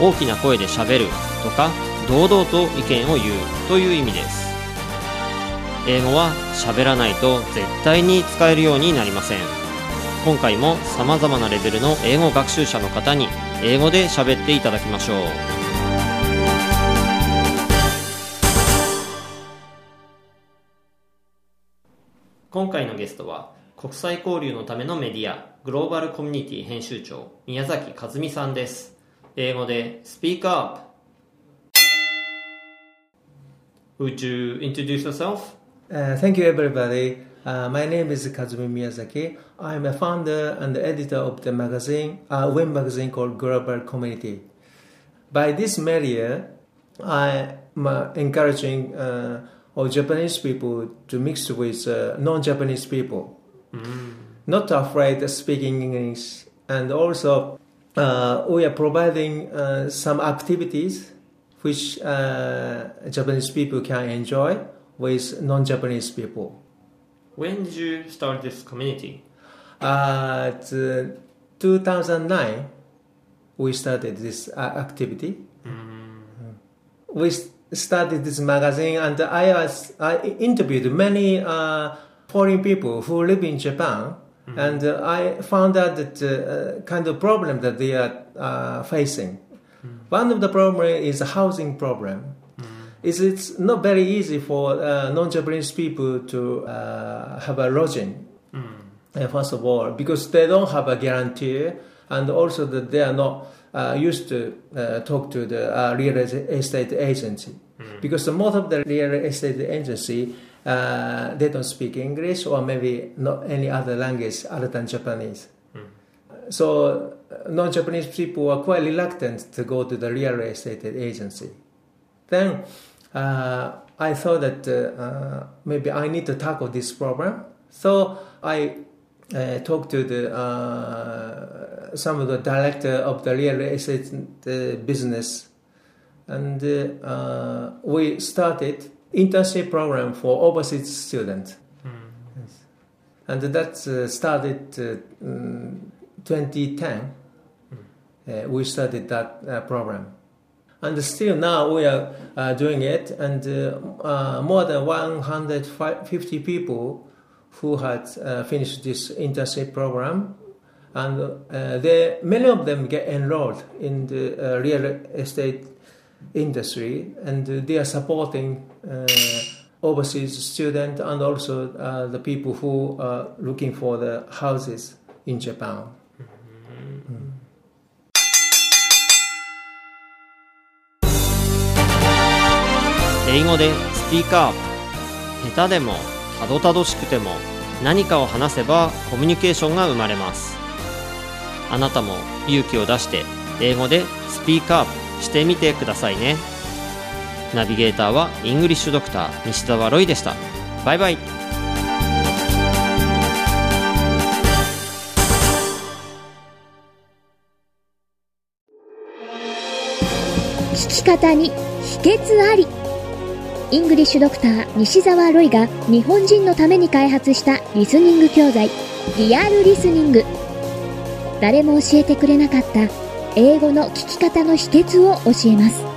大きな声でしゃべるとか堂々と意見を言うという意味です。英語は喋らないと絶対に使えるようになりません。今回も様々なレベルの英語学習者の方に英語で喋っていただきましょう。今回のゲストは国際交流のためのメディアグローバルコミュニティ編集長宮崎和美さんです。英語で Speak Up Would you introduce yourself? Uh, thank you, everybody. Uh, my name is Kazumi Miyazaki. I'm a founder and editor of the magazine, uh, web magazine called Global Community. By this media, I'm uh, encouraging uh, all Japanese people to mix with uh, non-Japanese people, not afraid of speaking English, and also uh, we are providing uh, some activities which uh, Japanese people can enjoy with non-Japanese people. When did you start this community? Uh, it's, uh, 2009, we started this uh, activity. We started this magazine, and I was I interviewed many uh, foreign people who live in Japan, and uh, I found out that uh, kind of problem that they are uh, facing. One of the problem is a housing problem. Is it's not very easy for uh, non-Japanese people to uh, have a lodging. Uh, first of all, because they don't have a guarantee, and also that they are not uh, used to uh, talk to the uh, real estate agency. Because the most of the real estate agency, uh, they don't speak English or maybe not any other language other than Japanese. So uh, non-Japanese people are quite reluctant to go to the real estate agency. Then uh, I thought that uh, uh, maybe I need to tackle this problem. So I uh, talked to the uh, some of the director of the real estate business, and we started internship program for overseas students. Yes. And that uh, started uh, mm, 2010. Uh, we started that uh, program. And still now we are uh, doing it, and uh, more than 150 people who had finished this internship program, and they, many of them get enrolled in the real estate industry, and they are supporting uh, overseas students and also uh, the people who are looking for the houses in Japan. 英語でスピーカー下手でもたどたどしくても何かを話せばコミュニケーションが生まれますあなたも勇気を出して英語でスピーカーアップしてみてくださいね。ナビゲーターはイングリッシュドクター西澤ロイでした。バイバイ。聞き方に秘訣あり。イングリッシュドクター西澤ロイが日本人のために開発したリスニング教材リアルリスニング。誰も教えてくれなかった英語の聞き方の秘訣を教えます。